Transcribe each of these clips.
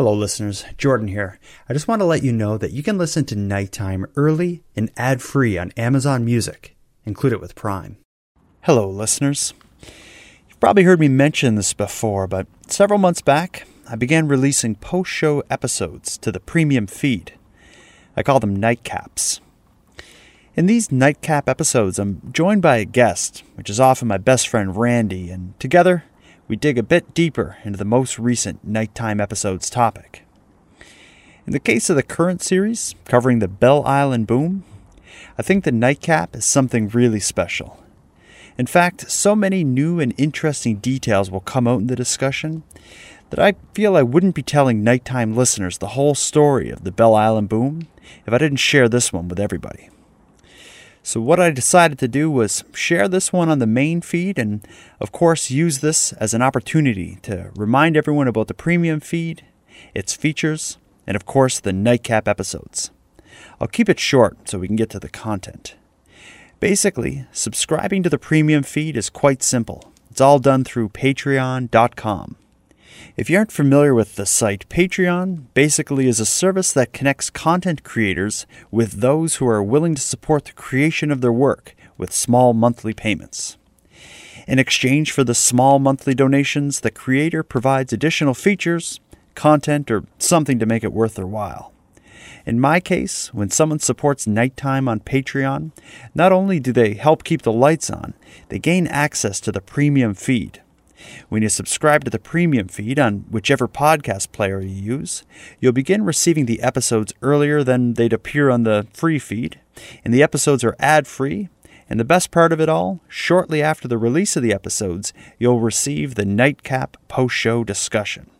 Hello, listeners. Jordan here. I just want to let you know that you can listen to Nighttime early and ad free on Amazon Music. Include it with Prime. Hello, listeners. You've probably heard me mention this before, but several months back, I began releasing post show episodes to the premium feed. I call them nightcaps. In these nightcap episodes, I'm joined by a guest, which is often my best friend Randy, and together we dig a bit deeper into the most recent nighttime episode's topic. In the case of the current series, covering the Bell Island boom, I think the nightcap is something really special. In fact, so many new and interesting details will come out in the discussion that I feel I wouldn't be telling nighttime listeners the whole story of the Bell Island boom if I didn't share this one with everybody. So, what I decided to do was share this one on the main feed and, of course, use this as an opportunity to remind everyone about the premium feed, its features, and, of course, the nightcap episodes. I'll keep it short so we can get to the content. Basically, subscribing to the premium feed is quite simple. It's all done through patreon.com. If you aren't familiar with the site, Patreon basically is a service that connects content creators with those who are willing to support the creation of their work with small monthly payments. In exchange for the small monthly donations, the creator provides additional features, content, or something to make it worth their while. In my case, when someone supports nighttime on Patreon, not only do they help keep the lights on, they gain access to the premium feed. When you subscribe to the premium feed on whichever podcast player you use, you'll begin receiving the episodes earlier than they'd appear on the free feed, and the episodes are ad free. And the best part of it all, shortly after the release of the episodes, you'll receive the Nightcap post show discussion.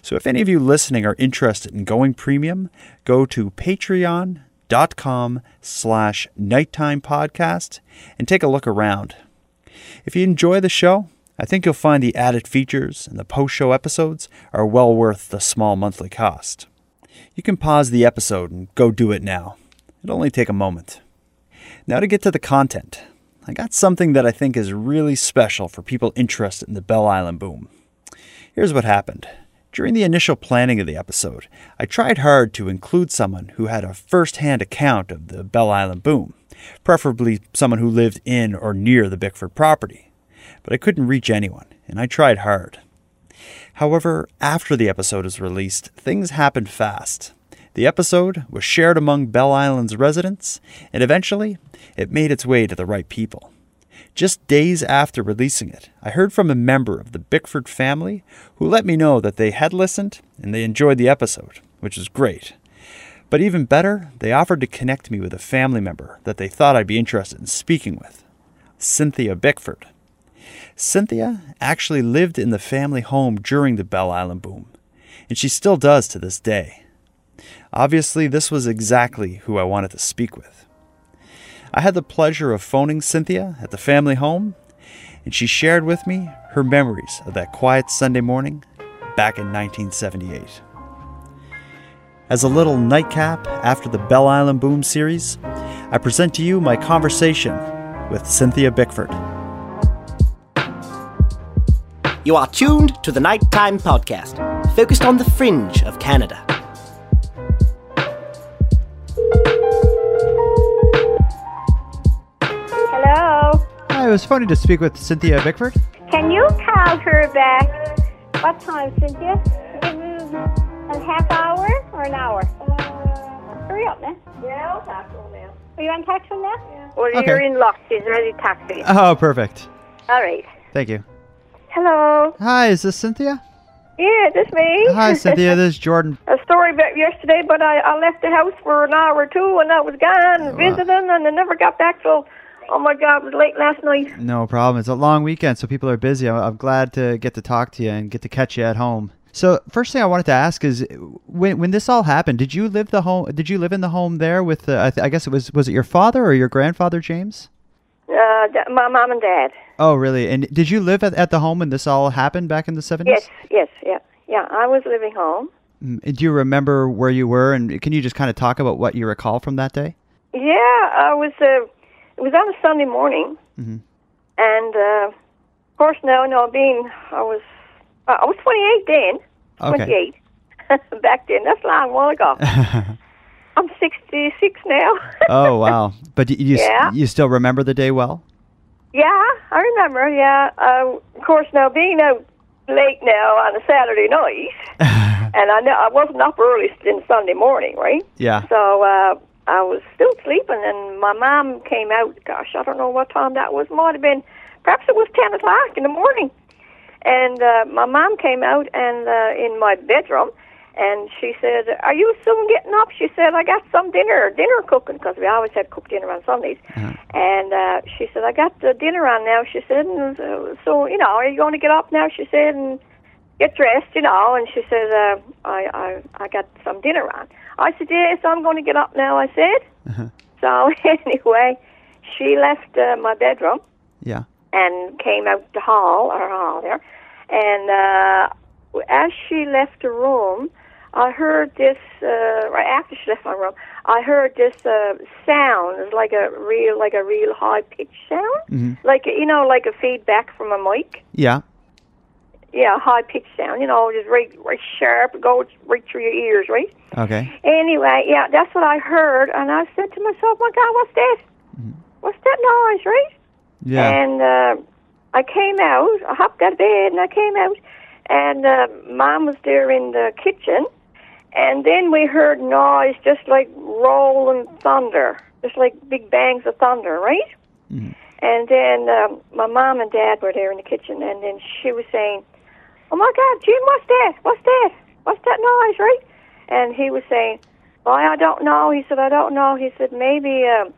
So if any of you listening are interested in going premium, go to patreon.com slash nighttime podcast and take a look around. If you enjoy the show, I think you'll find the added features and the post show episodes are well worth the small monthly cost. You can pause the episode and go do it now. It'll only take a moment. Now, to get to the content, I got something that I think is really special for people interested in the Bell Island boom. Here's what happened. During the initial planning of the episode, I tried hard to include someone who had a first hand account of the Bell Island boom, preferably someone who lived in or near the Bickford property but I couldn't reach anyone, and I tried hard. However, after the episode was released, things happened fast. The episode was shared among Bell Island's residents, and eventually, it made its way to the right people. Just days after releasing it, I heard from a member of the Bickford family who let me know that they had listened and they enjoyed the episode, which is great. But even better, they offered to connect me with a family member that they thought I'd be interested in speaking with Cynthia Bickford. Cynthia actually lived in the family home during the Bell Island boom, and she still does to this day. Obviously, this was exactly who I wanted to speak with. I had the pleasure of phoning Cynthia at the family home, and she shared with me her memories of that quiet Sunday morning back in 1978. As a little nightcap after the Bell Island Boom series, I present to you my conversation with Cynthia Bickford. You are tuned to the Nighttime Podcast, focused on the fringe of Canada. Hello. Hi, I was funny to speak with Cynthia Bickford. Can you call her back? What time, Cynthia? A half hour or an hour? Hurry up man. Yeah, I'll talk to him now. Are you on talk to him now? Yeah. Well, Okay. you're in luck. She's ready to talk to you. Oh, perfect. All right. Thank you. Hello. Hi, is this Cynthia? Yeah, this me. Hi, Cynthia. This is Jordan. A story about yesterday, but I, I left the house for an hour or two, and I was gone wow. visiting, and I never got back till, oh my God, it was late last night. No problem. It's a long weekend, so people are busy. I'm, I'm glad to get to talk to you and get to catch you at home. So, first thing I wanted to ask is, when when this all happened, did you live the home? Did you live in the home there with? Uh, I, th- I guess it was was it your father or your grandfather, James? Uh, my mom and dad. Oh, really? And did you live at, at the home when this all happened back in the seventies? Yes, yes, yeah, yeah. I was living home. Mm, Do you remember where you were, and can you just kind of talk about what you recall from that day? Yeah, I was. Uh, it was on a Sunday morning, Mhm. and uh, of course, now, no, being I was, uh, I was 28 then. Okay. 28. back then. That's a long while ago. I'm 66 now. oh wow! But you you, Yeah. you still remember the day well? Yeah, I remember. Yeah, uh, of course. Now being out late now on a Saturday night, and I know I wasn't up early in Sunday morning, right? Yeah. So uh, I was still sleeping, and my mom came out. Gosh, I don't know what time that was. Might have been, perhaps it was ten o'clock in the morning. And uh, my mom came out and uh, in my bedroom, and she said, "Are you soon getting up?" She said, "I got some dinner, dinner cooking, because we always had cooked dinner on Sundays." And uh, she said, "I got the dinner on now." She said, and, uh, "So you know, are you going to get up now?" She said, and get dressed, you know. And she said, uh, I, I, I got some dinner on. I said, yes, I'm going to get up now, I said. So anyway, she left uh, my bedroom Yeah. and came out the hall, our hall there. And uh, as she left the room, I heard this, uh, right after she left my room, I heard this uh, sound. Like a real, like a real high pitched sound. Like, you know, like a feedback from a mic Yeah. yeah, high pitched sound, you know, just right, right sharp, goes right through your ears, right? Okay. Anyway, yeah, that's what I heard, and I said to myself, "My God, what's that? What's that noise, right?" Yeah. And uh, I came out. I hopped out of bed and I came out, and uh, Mom was there in the kitchen, and then we heard noise just like rolling thunder, just like big bangs of thunder, right? And then um, my mom and dad were there in the kitchen, and then she was saying, "Oh my God, Jim, what's that? What's that? What's that noise, right?" And he was saying, "Why, I don't know." He said, "I don't know." He said, "Maybe uh,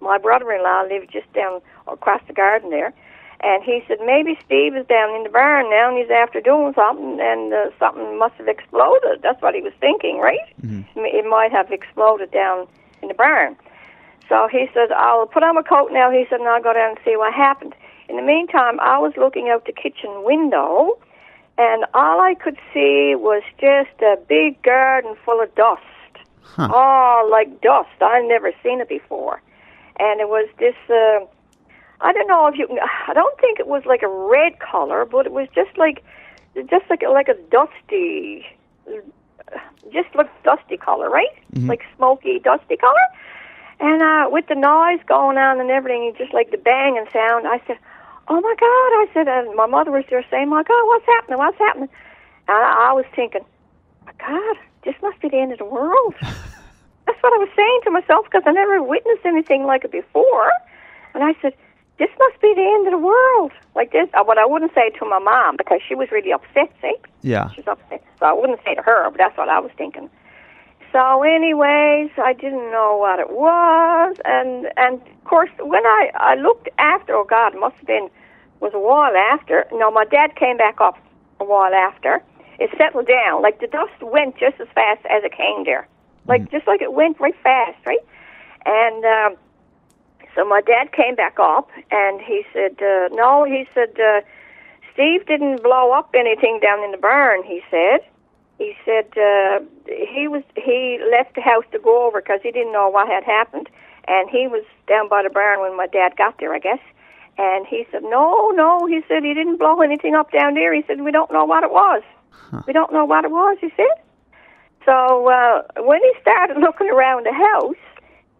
my brother-in-law lived just down across the garden there." And he said, maybe Steve is down in the barn now and he's after doing something and uh, something must have exploded. That's what he was thinking, right? M- It might have exploded down in the barn. So he said, I'll put on my coat now. He said, and I'll go down and see what happened. In the meantime, I was looking out the kitchen window and all I could see was just a big garden full of dust. Huh. Oh, like dust. I'd never seen it before. And it was this, uh, I don't know if you can, I don't think it was like a red color, but it was just like, just like, like a dusty, just like dusty color, right? Like smoky, dusty color. And uh, with the noise going on and everything, just like the banging sound, I said, "Oh my God!" I said, and my mother was there saying, "My God, what's happening? What's happening?" And I, I was thinking, "My God, this must be the end of the world." That's what I was saying to myself because I never witnessed anything like it before. And I said, "This must be the end of the world." Like this, uh, what I wouldn't say to my mom because she was really upset. See, Yeah. she's upset. So I wouldn't say to her, but that's what I was thinking. So, anyways, I didn't know what it was, and and of course, when I I looked after, oh God, it must have been was a while after. No, my dad came back up a while after. It settled down, like the dust went just as fast as it came there, like just like it went right fast, right? And um, so my dad came back up, and he said, uh, no, he said. Uh, Steve didn't blow up anything down in the barn. He said. He said uh, he was he left the house to go over because he didn't know what had happened, and he was down by the barn when my dad got there, I guess. And he said, "No, no," he said, "he didn't blow anything up down there." He said, "We don't know what it was. We don't know what it was." He said. So uh, when he started looking around the house,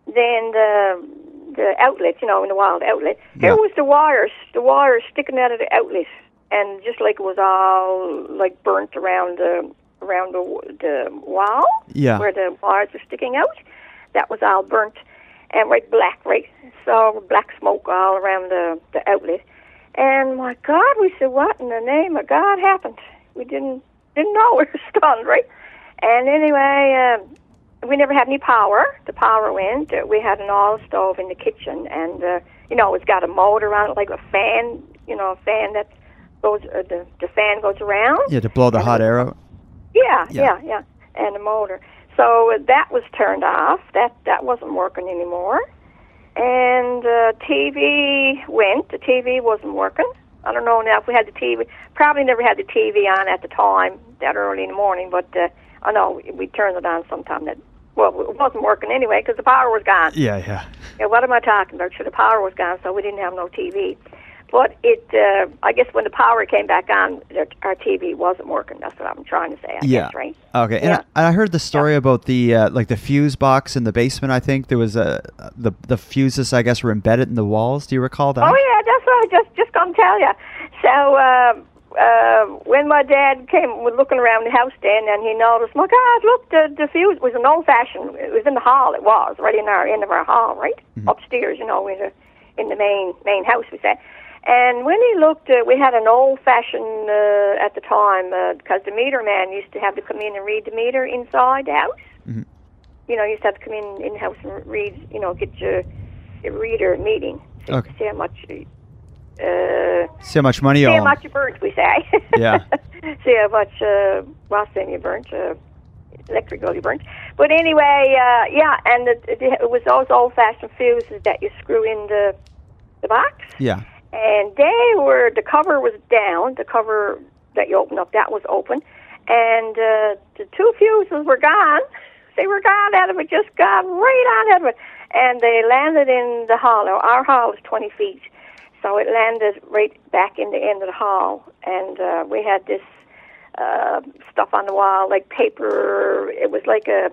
then the the outlet, you know, in the wild outlet, Yeah. here was the wires, the wires sticking out of the outlet, and just like it was all like burnt around the around the the wall Yeah. where the wires were sticking out. That was all burnt and right black, right? So black smoke all around the the outlet. And my God, we said, what in the name of God happened? We didn't didn't know. We were stunned, right? And anyway, um, we never had any power. The power went. Uh, we had an oil stove in the kitchen, and uh, you know it's got a motor on it, like a fan. You know, a fan that goes. Uh, the the fan goes around. Yeah, to blow the hot air out. Yeah, Yeah. yeah, yeah, and the motor. So uh, that was turned off. That that wasn't working anymore. And uh, TV went. The TV wasn't working. I don't know now if we had the TV. Probably never had the TV on at the time that early in the morning, but uh, I know we turned it on sometime. That well, it wasn't working anyway because the power was gone. Yeah, yeah. Yeah, what am I talking about? So the power was gone, so we didn't have no TV. but it, uh, I guess when the power came back on, our TV wasn't working. That's what I'm trying to say. I yeah. guess, right? Okay. And Yeah. I, I heard the story about the uh, like the fuse box in the basement. I think there was a the the fuses. I guess were embedded in the walls. Do you recall that? Oh yeah, that's what I just just gonna tell you. So uh, uh, when my dad came was looking around the house then, and he noticed, my God, look, the the fuse was an old fashioned. It was in the hall. It was right in our end of our hall, right upstairs. You know, in the in the main main house we say. And when he looked, uh, we had an old fashioned uh, at the time because the meter man used to have to come in and read the meter inside the house. You know, you used to have to come in in the house and read. You know, get your, your reader meeting. Okay. See how much. Uh, See how much money see how much you burnt, we say. Yeah. see how much uh, Rossin you burnt, uh, electrical you burnt. But anyway, uh, yeah, and it, it, it was those old-fashioned fuses that you screw in the the box, Yeah. and they were the cover was down. The cover that you open up that was open, and uh, the two fuses were gone. They were gone out of it, just gone right out of it, and they landed in the hall. Now, Our hall was 20 feet, so it landed right back in the end of the hall, and uh, we had this uh, stuff on the wall, like paper. It was like a,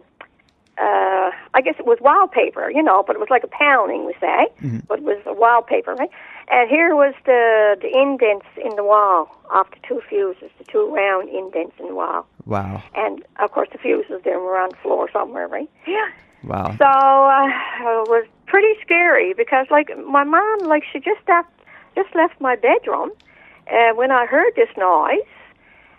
uh, I guess it was wallpaper, you know, but it was like a pounding, we say, but it was a wallpaper, right? And here was the the indents in the wall off the two fuses, the two round indents in the wall, Wow. and of course the fuses then were on the floor somewhere, right? Yeah. Wow. So uh, it was pretty scary because, like, my mom, like, she just left, just left my bedroom, and when I heard this noise,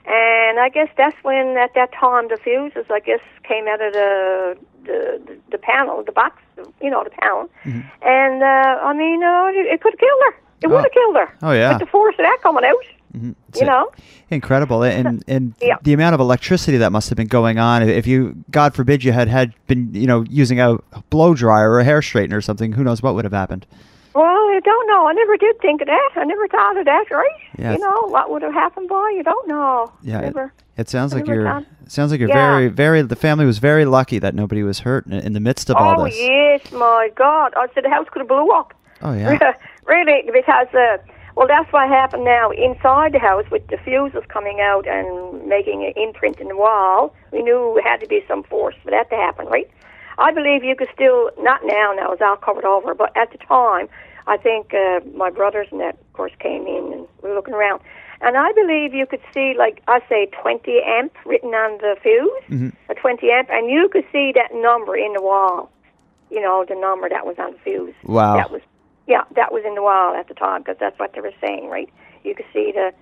and I guess that's when, at that time, the fuses, I guess, came out of the the the, panel, the box, you know, the panel, and uh, I mean, uh, it, it could have killed her. It would have killed her. Oh, yeah. With the force of that coming out, It's you know. incredible and and Yeah. the amount of electricity that must have been going on if you god forbid you had had been you know using a blow dryer or a hair straightener or something who knows what would have happened Well, I don't know. I never did think of that. I never thought of that, right? Yeah, You know, what would have happened, boy? You don't know. yeah it, Never. it sounds like you're thought- it sounds like you're very very the family was very lucky that nobody was hurt in, in the midst of oh, all this Oh yes, my God. I said the house could have blew up. oh yeah really, because, uh, well, that's what happened now. Inside the house, with the fuses coming out and making an imprint in the wall, we knew it had to be some force for that to happen, right? I believe you could still, not now, now it's all covered over, but at the time, I think uh, my brothers and that, of course, came in and we were looking around. And I believe you could see, like, I say 20 amp written on the fuse, a 20 amp, and you could see that number in the wall. You know, the number that was on the fuse. Wow. That was, yeah, that was in the wall at the time because that's what they were saying, right? You could see the,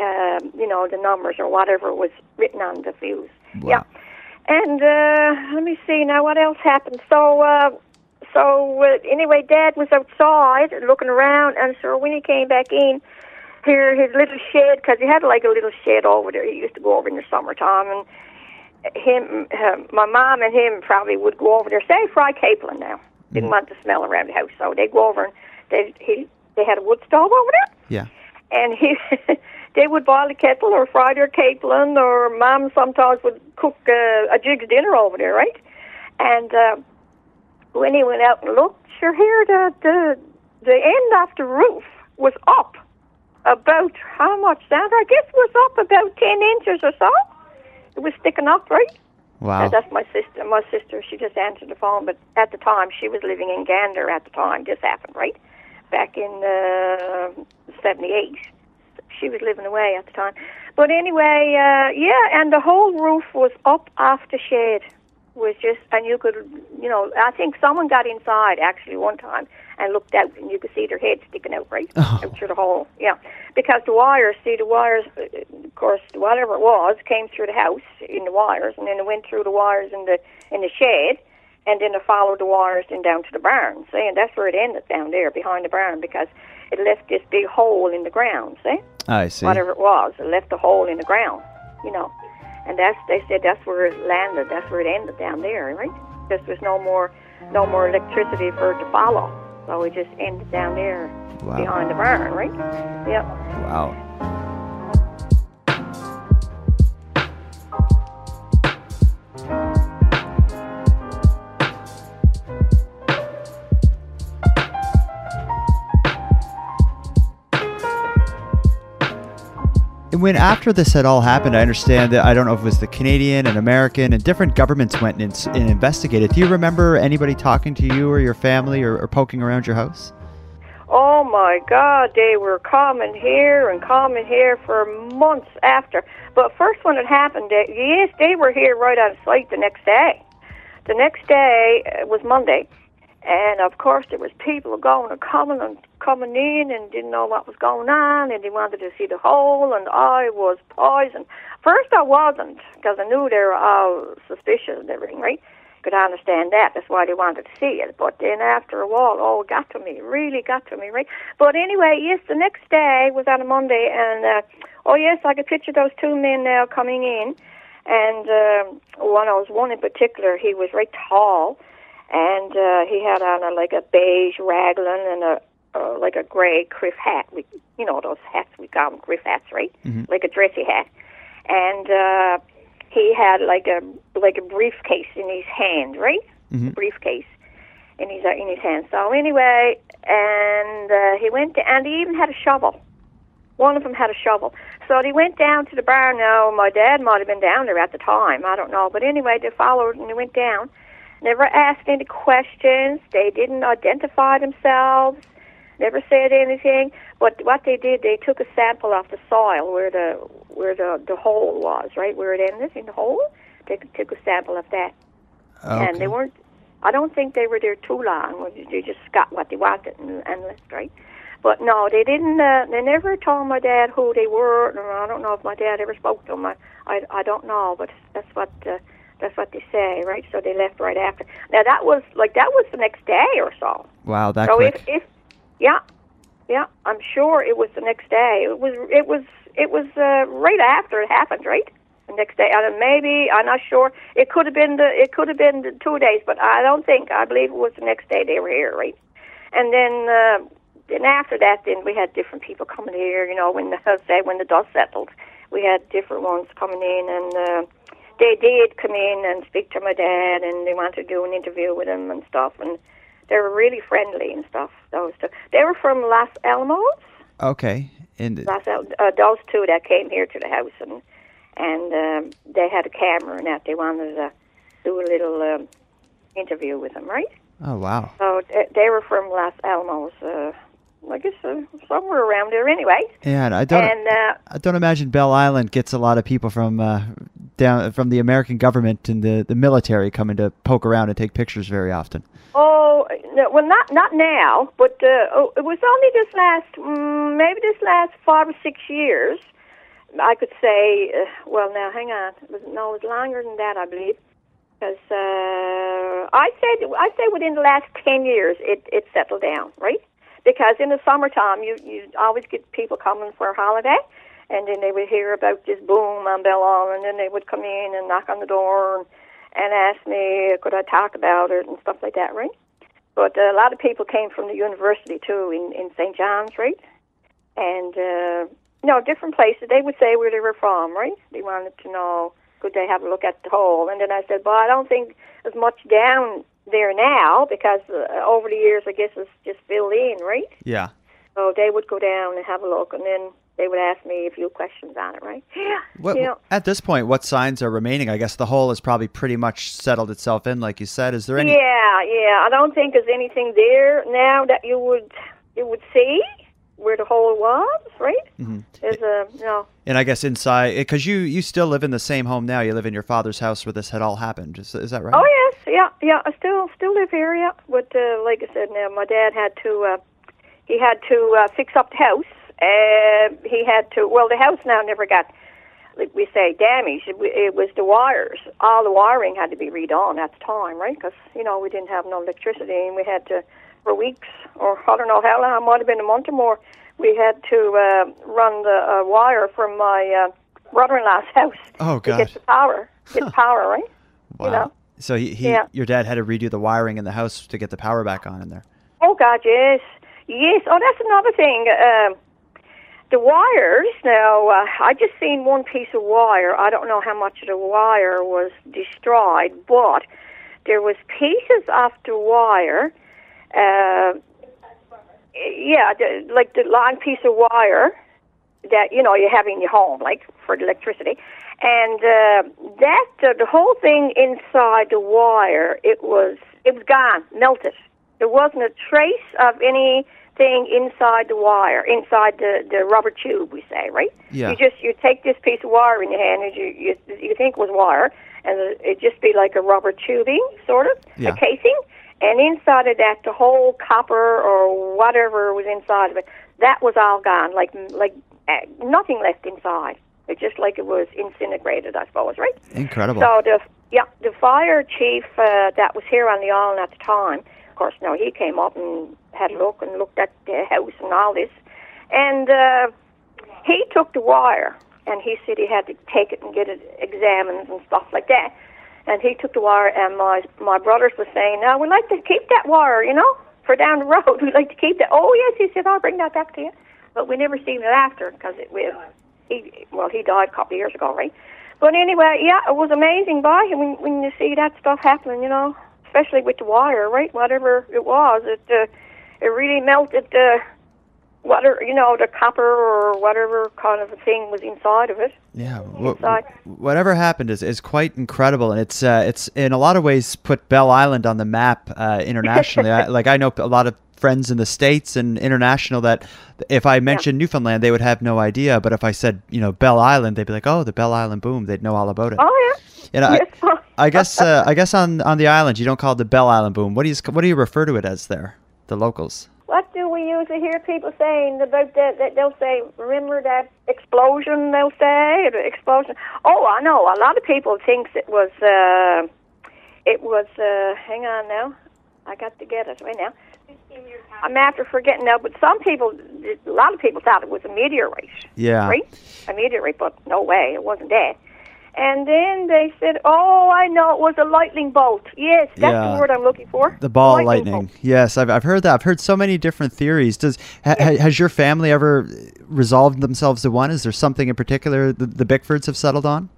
um, you know, the numbers or whatever was written on the fuse. Yeah. And uh, let me see now what else happened. So, uh, so uh, anyway, Dad was outside looking around, and so when he came back in, here his little shed because he had like a little shed over there. He used to go over in the summertime, and him, uh, my mom and him probably would go over there. Say fry capelin now. Didn't want the smell around the house, so they go over and they he they had a wood stove over there yeah and he they would boil a kettle or fry their capelin or mom sometimes would cook uh, a Jiggs dinner over there right and uh, when he went out and looked sure here the the the end of the roof was up about how much that i guess was up about ten inches or so it was sticking up right wow uh, that's my sister. My sister, she just answered the phone, but at the time she was living in Gander. At the time this happened, right back in uh, '78. She was living away at the time. But anyway, uh, yeah, and the whole roof was up off the shed. Was just, and you could, you know, I think someone got inside actually one time and looked out, and you could see their head sticking out right Oh. out through the hole. Yeah, because the wires, see, the wires, uh, of course, whatever it was, came through the house in the wires, and then it went through the wires in the in the shed, and then it followed the wires then down to the barn. See, and that's where it ended down there behind the barn because it left this big hole in the ground. See i see whatever it was. It left a hole in the ground, you know. And that's they said that's where it landed. That's where it ended down there, right? Because there's no more no more electricity for it to follow. So it just ended down there Wow. behind the barn, right? Yep. wow when after this had all happened, I understand that I don't know if it was the Canadian and American and different governments went and, and investigated. Do you remember anybody talking to you or your family or, or poking around your house? Oh my God, they were coming here and coming here for months after. But first, when it happened, they, yes, they were here right on site the next day. The next day uh, was Monday, and of course there was people going and coming and coming in and didn't know what was going on, and they wanted to see the hole, and I was poisoned. First, I wasn't because I knew they were all suspicious and everything, right? could understand that. That's why they wanted to see it. But then after a while, oh, it got to me. Really got to me, right? But anyway, yes, the next day was on a Monday, and uh, oh yes, I could picture those two men now coming in, and uh, one I was one in particular. He was very tall, and uh, he had on a, like a beige raglan and a uh, like a gray criff hat. We, you know those hats we call them criff hats, right? Mm-hmm. Like a dressy hat, and. uh he had like a like a briefcase in his hand, right? Mm-hmm. Briefcase in his uh, in his hand. So anyway, and uh, he went to, and he even had a shovel. One of them had a shovel. So he went down to the bar. Now my dad might have been down there at the time. I don't know, but anyway, they followed and they went down. Never asked any questions. They didn't identify themselves. Never said anything. But what they did, they took a sample off the soil where the where the the hole was, right where it ended in the hole. They took a sample of that, okay. and they weren't. I don't think they were there too long. They just got what they wanted and, and left, right? But no, they didn't. Uh, they never told my dad who they were. And I don't know if my dad ever spoke to them. I I, I don't know, but that's what. Uh, that's what they say, right? So they left right after. Now that was like that was the next day or so. Wow, that so quick. if if yeah, yeah, I'm sure it was the next day. It was it was it was uh, right after it happened, right? The next day, and maybe I'm not sure. It could have been the it could have been the two days, but I don't think. I believe it was the next day they were here, right? And then uh, then after that, then we had different people coming here. You know, when the say when the dust settled, we had different ones coming in, and uh, they did come in and speak to my dad, and they wanted to do an interview with him and stuff, and they were really friendly and stuff. Those two. They were from Los Alamos. Okay. And Los Al- uh, those two that came here to the house and and um, they had a camera and that they wanted to do a little um, interview with them, right? Oh wow! So they were from Los Alamos. Uh, I guess uh, somewhere around there, anyway. Yeah, I don't. And, uh, I don't imagine Bell Island gets a lot of people from uh, down from the American government and the the military coming to poke around and take pictures very often. Oh no, well, not not now, but uh, oh, it was only this last, um, maybe this last five or six years. I could say, uh, well, now hang on, it was, no, it was longer than that, I believe, because uh, I say I say within the last ten years it it settled down, right? Because in the summertime, you you always get people coming for a holiday, and then they would hear about this boom on Bell Island, and then they would come in and knock on the door and and asked me could I talk about it and stuff like that, right? But uh, a lot of people came from the university too in in St. John's, right? And uh, you know, different places. They would say where they were from, right? They wanted to know could they have a look at the hole, and then I said, well, I don't think there's much down there now because uh, over the years, I guess it's just filled in, right? Yeah. So they would go down and have a look, and then they would ask me a few questions on it, right? Yeah. What, you know, at this point, what signs are remaining? I guess the hole has probably pretty much settled itself in, like you said. Is there any? Yeah, yeah. I don't think there's anything there now that you would you would see where the hole was, right? Mm-hmm. There's a no. And I guess inside, because you you still live in the same home now. You live in your father's house where this had all happened. Is, is that right? Oh yes, yeah, yeah. I still still live here. Yeah, but uh, like I said, now my dad had to uh, he had to uh, fix up the house uh, he had to. Well, the house now never got, like we say, damaged. It, it was the wires. All the wiring had to be redone at the time, right? Because you know we didn't have no electricity, and we had to for weeks, or I don't know how long. It might have been a month or more. We had to uh, run the uh, wire from my uh, brother-in-law's house oh, to get the power. Get the power, right? Wow. You know? So he, he yeah. your dad had to redo the wiring in the house to get the power back on in there. Oh God, yes, yes. Oh, that's another thing. Uh, the wires, now, uh, I just seen one piece of wire. I don't know how much of the wire was destroyed, but there was pieces of the wire. Uh, yeah, the, like the long piece of wire that you know you have in your home, like for the electricity, and uh, that uh, the whole thing inside the wire, it was it was gone, melted. There wasn't a trace of anything inside the wire, inside the the rubber tube. We say, right? Yeah. You just you take this piece of wire in your hand, and you you, you think it was wire, and it just be like a rubber tubing, sort of, Yeah. a casing. And inside of that, the whole copper or whatever was inside of it, that was all gone, like like uh, nothing left inside. It's just like it was incinerated, I suppose, right? Incredible. So the yeah, the fire chief uh, that was here on the island at the time, course, now he came up and had a look and looked at the house and all this, and uh, he took the wire and he said he had to take it and get it examined and stuff like that. And he took the wire, and my my brothers were saying, "No, we'd like to keep that wire, you know, for down the road. We'd like to keep that." Oh yes, he said, "I'll bring that back to you." But we never seen it after because it was he well he died a couple of years ago, right? But anyway, yeah, it was amazing, boy. When when you see that stuff happening, you know, especially with the wire, right? Whatever it was, it uh, it really melted the water, you know the copper or whatever kind of a thing was inside of it. Yeah, Inside. whatever happened is, is quite incredible, and it's uh, it's in a lot of ways put Bell Island on the map uh, internationally. I, like I know a lot of friends in the states and international that if I mentioned Newfoundland, they would have no idea. But if I said you know Bell Island, they'd be like, oh, the Bell Island boom, they'd know all about it. Oh yeah. And I, Yes. I guess uh, I guess on on the island you don't call it the Bell Island boom. What do you what do you refer to it as there? The locals. What do we usually hear people saying about that? That they'll say, "Remember that explosion?" They'll say, the explosion. Oh, I know. A lot of people thinks it was. Uh, it was. Uh, hang on now. I got to get it right now. I'm after forgetting now, but some people, a lot of people thought it was a meteorite. Yeah. Right? A meteorite, but no way, it wasn't that. And then they said, "Oh, I know, it was a lightning bolt." Yes, that's Yeah. the word I'm looking for. The ball Lightning lightning. Yes, I've, I've heard that. I've heard so many different theories. Does ha, ha- has your family ever resolved themselves to one? Is there something in particular the, the Bickfords have settled on?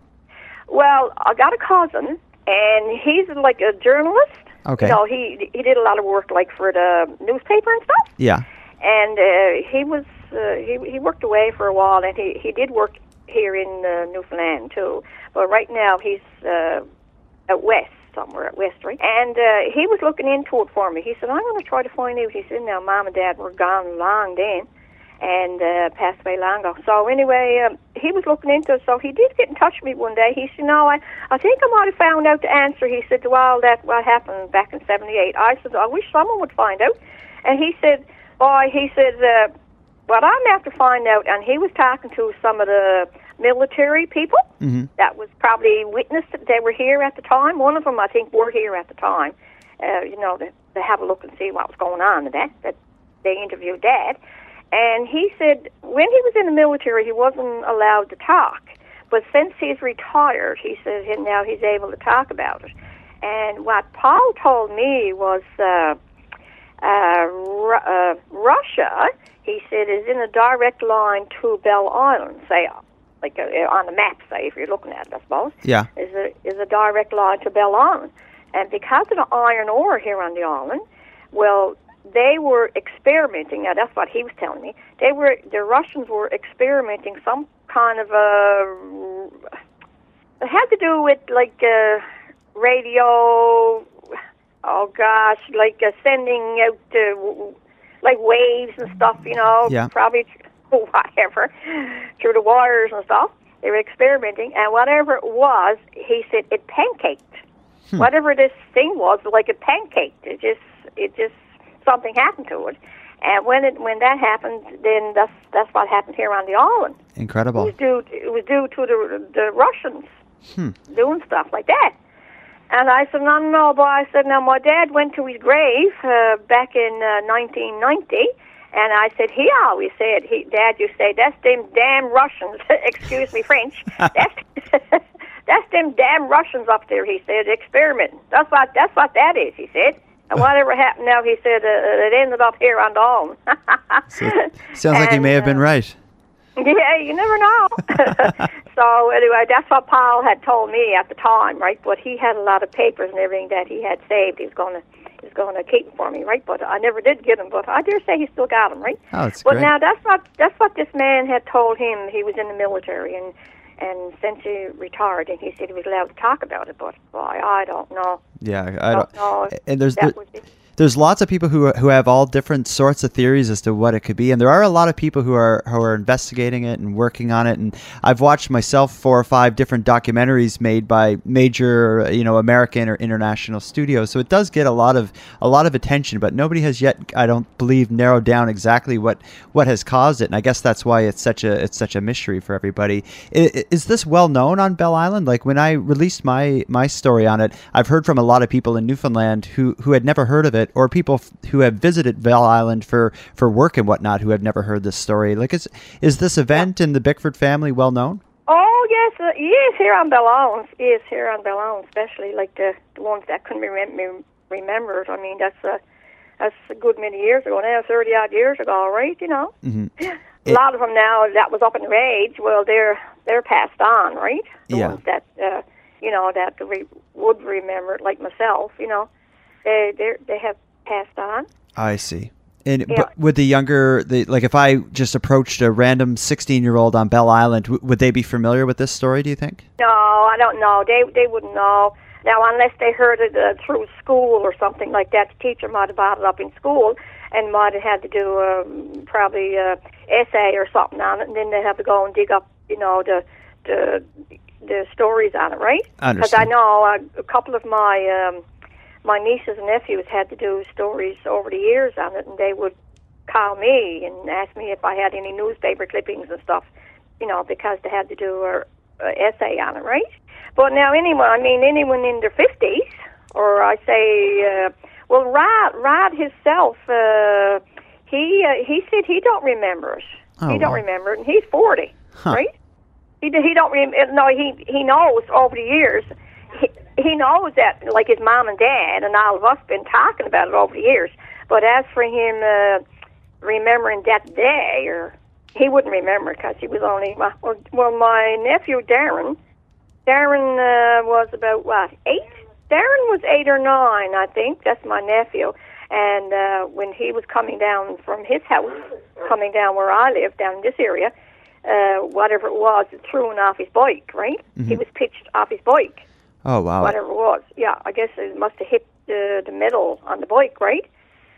Well, I got a cousin, and he's like a journalist. Okay. You know, he he did a lot of work like for the newspaper and stuff. Yeah. And uh, he was uh, he he worked away for a while, and he he did work here in uh, Newfoundland too. But right now he's uh, at West somewhere at West, right? And uh, he was looking into it for me. He said, "I'm going to try to find out." He said, "Now, mom and dad were gone long then." And uh, passed away long ago. So anyway, um, he was looking into it. So he did get in touch with me one day. He said, "No, I, I think I might have found out the answer." He said, "Well, that what happened back in '78." I said, "I wish someone would find out." And he said, "Boy," he said, uh, "What I'm after find out." And he was talking to some of the military people Mhm. that was probably witnessed. That they were here at the time. One of them, I think, were here at the time. Uh, you know, to, to have a look and see what was going on. And that that they interviewed Dad. And he said when he was in the military, he wasn't allowed to talk. But since he's retired, he said he- now he's able to talk about it. And what Paul told me was uh, uh, Ru- uh, Russia, he said, is in a direct line to Bell Island, say, like uh, on the map, say, if you're looking at it, I suppose Yeah. is a is a direct line to Bell Island, and because of the iron ore here on the island, well, they were experimenting. Now that's what he was telling me. They were the Russians were experimenting some kind of a. It had to do with like uh, radio. Oh gosh, like uh, sending out uh, w- like waves and stuff. You know, Yeah. probably whatever through the wires and stuff. They were experimenting, and whatever it was, he said it pancaked. Whatever this thing was, like it pancaked. It just, it just something happened to it, and when it when that happened, then that's that's what happened here on the island. Incredible. It was due it was due to the the Russians doing stuff like that. And I said, no, no, no, boy. I said, now my dad went to his grave uh, back in uh, 1990, and I said, he always said, he, Dad, you say that's them damn Russians. Excuse me, French. that's that's them damn Russians up there. He said, experimenting. That's what that's what that is. He said. And whatever happened now, he said, uh, it ended up here on the island. So sounds like he may have been uh, right. yeah, you never know. so anyway, that's what Paul had told me at the time, right? But he had a lot of papers and everything that he had saved. He's going to was going to keep them for me, right? But I never did get them. But I dare say he still got them, right? Oh, that's But great. now that's what that's what this man had told him. He was in the military and and since he retired, and he said he was allowed to talk about it. But boy, I don't know. yeah, I don't. know. And there's That the- was it. There's lots of people who who have all different sorts of theories as to what it could be, and there are a lot of people who are who are investigating it and working on it. And I've watched myself four or five different documentaries made by major you know American or international studios, so it does get a lot of a lot of attention. But nobody has yet, I don't believe, narrowed down exactly what what has caused it. And I guess that's why it's such a it's such a mystery for everybody. I- Is this well known on Bell Island? Like when I released my my story on it, I've heard from a lot of people in Newfoundland who who had never heard of it, or people f- who have visited Bell Island for for work and whatnot who have never heard this story. Like is is this event in the Bickford family well known? Oh yes, uh, yes, here on Bellowns, yes, here on Bellowns, especially like the, the ones that couldn't be rem- me- remembered. I mean, that's a that's a good many years ago now, thirty odd years ago, right? You know, Mm-hmm. a lot of them now that was up in age. Well, they're they're passed on, right? The Yeah. ones that uh, you know that re- would remember, like myself, you know, they they they have passed on. I see. And Yeah. but would the younger, the like, if I just approached a random sixteen-year-old on Bell Island, w- would they be familiar with this story? Do you think? No, I don't know. They they wouldn't know. Now, unless they heard it uh, through school or something like that, the teacher might have brought it up in school and might have had to do um, probably a essay or something on it, and then they have to go and dig up, you know, the the the stories on it, right? I Because I understand. know uh, a couple of my um, my nieces and nephews had to do stories over the years on it, and they would call me and ask me if I had any newspaper clippings and stuff, you know, because they had to do a, a essay on it, right? But now anyone, I mean anyone in their fifties, or I say, uh, well, Rod, Rod himself, uh, he uh, he said he don't remember it. Oh, he don't wow. remember it, and he's forty, Huh. right? He he don't rem- no he he knows over the years. He, he knows that like his mom and dad and all of us been talking about it over the years. But as for him uh, remembering that day, or he wouldn't remember because he was only well, well, well my nephew Darren. Darren uh, was about what eight? Darren was eight or nine, I think. That's my nephew. And uh, when he was coming down from his house, coming down where I live, down in this area, uh, whatever it was, it threw him off his bike. Right? He was pitched off his bike Oh wow! whatever it was. Yeah, I guess it must have hit the the middle on the bike, right?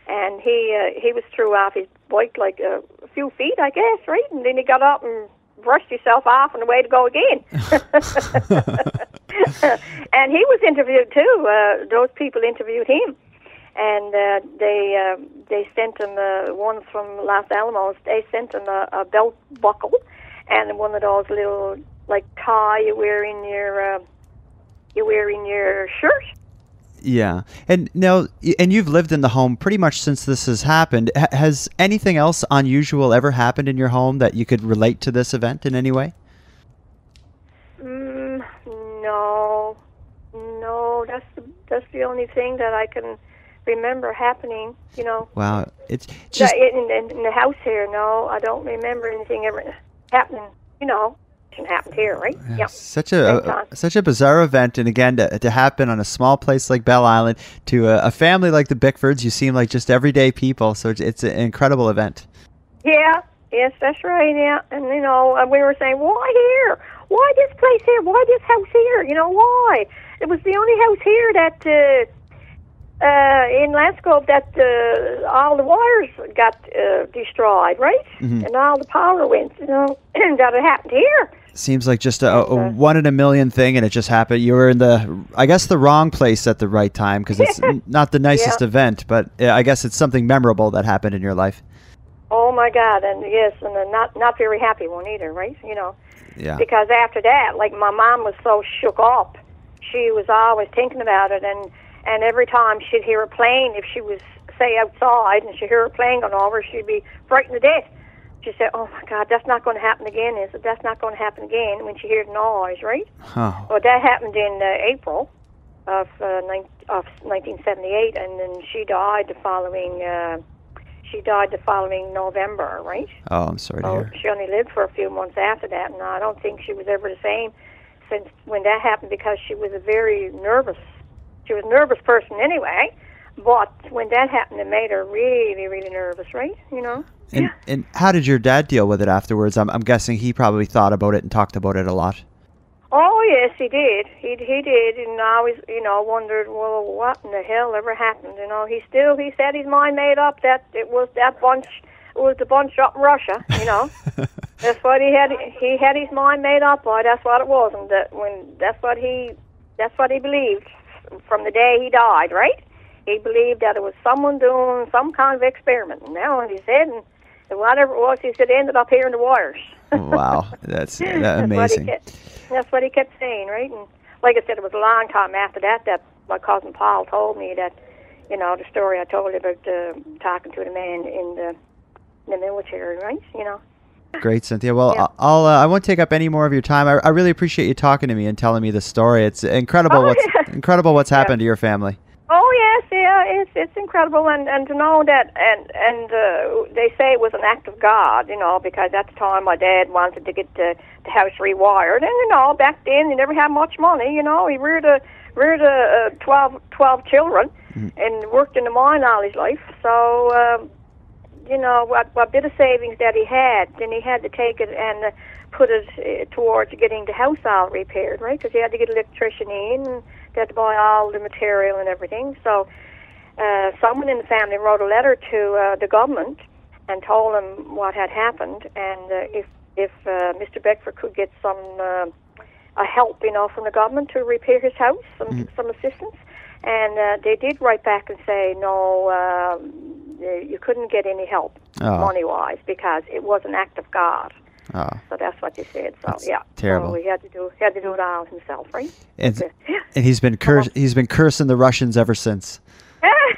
And he uh, he was threw off his bike like a, a few feet, I guess, right? And then he got up and brushed himself off and away to go again. and he was interviewed too. Uh, those people interviewed him, and uh, they uh, they sent him uh, one from Los Alamos. They sent him a, a belt buckle and one of those little like tie you wear in your. Uh, you wear in your shirt. Yeah, and now, and you've lived in the home pretty much since this has happened. H- has anything else unusual ever happened in your home that you could relate to this event in any way? Mm, no, no. That's the that's the only thing that I can remember happening. You know, Wow, it's just in, in, in the house here. No, I don't remember anything ever happening. You know, happened here, right? Yeah. Such a, a such a bizarre event, and again to, to happen on a small place like Bell Island to a, a family like the Bickfords, you seem like just everyday people. So it's, it's an incredible event. Yeah. Yes, that's right. Yeah, and you know, we were saying, why here? Why this place here? Why this house here? You know, why? It was the only house here that uh, uh, in Lance Cove that uh, all the wires got uh, destroyed, right? Mm-hmm. And all the power went. You know, that it happened here. Seems like just a, a one in a million thing, and it just happened. You were in the, I guess, the wrong place at the right time because it's not the nicest Yeah. event, but I guess it's something memorable that happened in your life. Oh my God! And yes, and a not not very happy one either, right? You know. Yeah. because after that, like my mom was so shook up, she was always thinking about it, and and every time she'd hear a plane, if she was say outside and she'd hear a plane going over, she'd be frightened to death. She said, "Oh my God, that's not going to happen again, is it? That's not going to happen again." When she heard the noise, right? Oh, Well, that happened in uh, April of uh, nine, of 1978, and then she died the following. Uh, she died the following November, right? oh, I'm sorry to hear. she only lived for a few months after that, and I don't think she was ever the same since when that happened because she was a very nervous. She was a nervous person anyway, But when that happened, it made her really, really nervous, right? You know. And and how did your dad deal with it afterwards? I'm I'm guessing he probably thought about it and talked about it a lot. Oh yes, he did. He he did, and I always, you know, wondered, well, what in the hell ever happened? You know, he still he said his mind made up that it was that bunch, it was the bunch up in Russia. You know, that's what he had. He had his mind made up by. That's what it was, and that when that's what he, that's what he believed from the day he died. Right? He believed that it was someone doing some kind of experiment. And now his head, and whatever it was, he said, ended up here in the waters. wow, that's, that That's what amazing. kept- That's what he kept saying, right? And like I said, it was a long time after that that my cousin Paul told me that, you know, the story I told you about uh, talking to the man in the in the military, right? You know. Great, Cynthia. Well, Yeah. I'll uh, I won't take up any more of your time. I, I really appreciate you talking to me and telling me the story. It's incredible Oh, what's yeah. incredible what's happened to your family. It's it's incredible, and and to know that, and and uh, they say it was an act of God, you know, because at the time my dad wanted to get the, the house rewired, and you know, back then he never had much money, you know, he reared a reared a, uh, 12, 12 children, and worked in the mine all his life, so. Um, you know what what bit of savings that he had, then he had to take it and uh, put it uh, towards getting the house all repaired, right? Because he had to get an electrician in, and they had to buy all the material and everything. So uh, someone in the family wrote a letter to uh, the government and told them what had happened, and uh, if if uh, Mr. Bickford could get some uh, a help, you know, from the government to repair his house, some some assistance. And uh, they did write back and say, no, um, you couldn't get any help Oh. money wise because it was an act of God. Oh, So that's what they said. So That's yeah, terrible. So he had to do he had to do it all himself, right? and, Yeah. and he's been curs- he's been cursing the Russians ever since.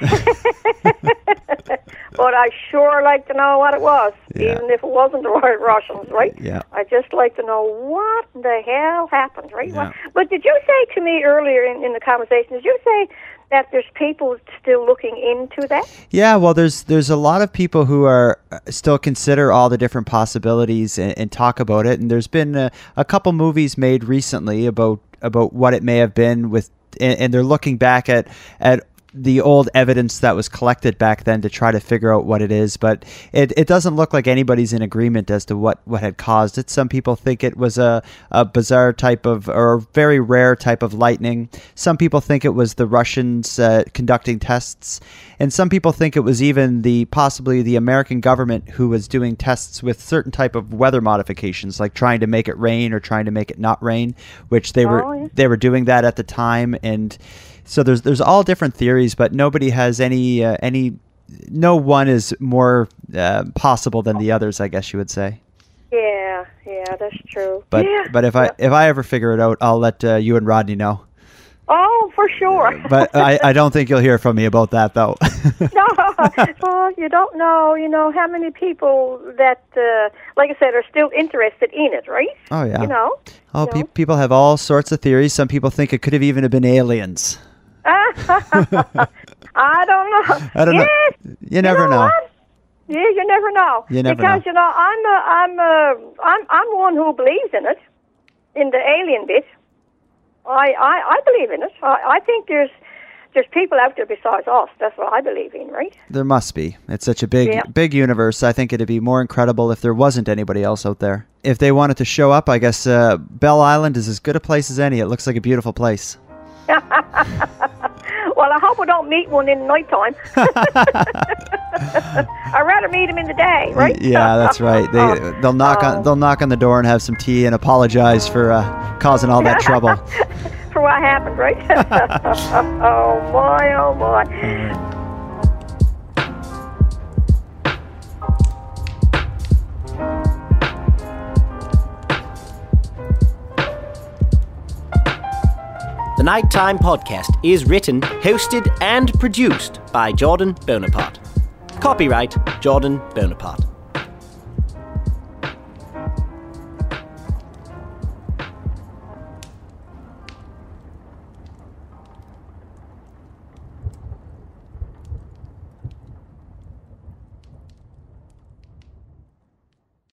but I sure like to know what it was, Yeah. even if it wasn't the right Russians, right? Yeah. I just like to know what the hell happened, right? Yeah. But did you say to me earlier in, in the conversation? Did you say that there's people still looking into that? Yeah, well, there's there's a lot of people who are uh, still consider all the different possibilities and, and talk about it. And there's been a, a couple movies made recently about about what it may have been with, and, and they're looking back at at the old evidence that was collected back then to try to figure out what it is. But it, it doesn't look like anybody's in agreement as to what, what had caused it. Some people think it was a, a bizarre type of or very rare type of lightning. Some people think it was the Russians uh, conducting tests. And some people think it was even the possibly the American government who was doing tests with certain type of weather modifications, like trying to make it rain or trying to make it not rain, which they were Oh, yeah. they were doing that at the time and so there's there's all different theories but nobody has any uh, any no one is more uh, possible than the others i guess you would say Yeah, yeah, that's true. but yeah. but if i if i ever figure it out i'll let uh, you and rodney know oh, for sure. but I, I don't think you'll hear from me about that though no, well, you don't know, you know, how many people that, uh, like I said, are still interested in it, right? oh yeah You know? oh you pe- know? people have all sorts of theories some people think it could have even have been aliens I don't know. I don't know. You never know. what? Yeah, you never know. You never because know. you know, I'm a, I'm a, I'm I'm one who believes in it, in the alien bit. I I, I believe in it. I, I think there's there's people out there besides us. That's what I believe in, right? there must be it's such a big Yeah. big universe i think it'd be more incredible if there wasn't anybody else out there if they wanted to show up i guess uh, bell island is as good a place as any it looks like a beautiful place I hope I don't meet one in the nighttime. I'd rather meet him in the day, right? Yeah, that's right. They they'll knock on Oh. they'll knock on the door and have some tea and apologize for uh, causing all that trouble. For what happened, right? oh my, oh my. Nighttime Podcast is written, hosted, and produced by Jordan Bonaparte. Copyright Jordan Bonaparte.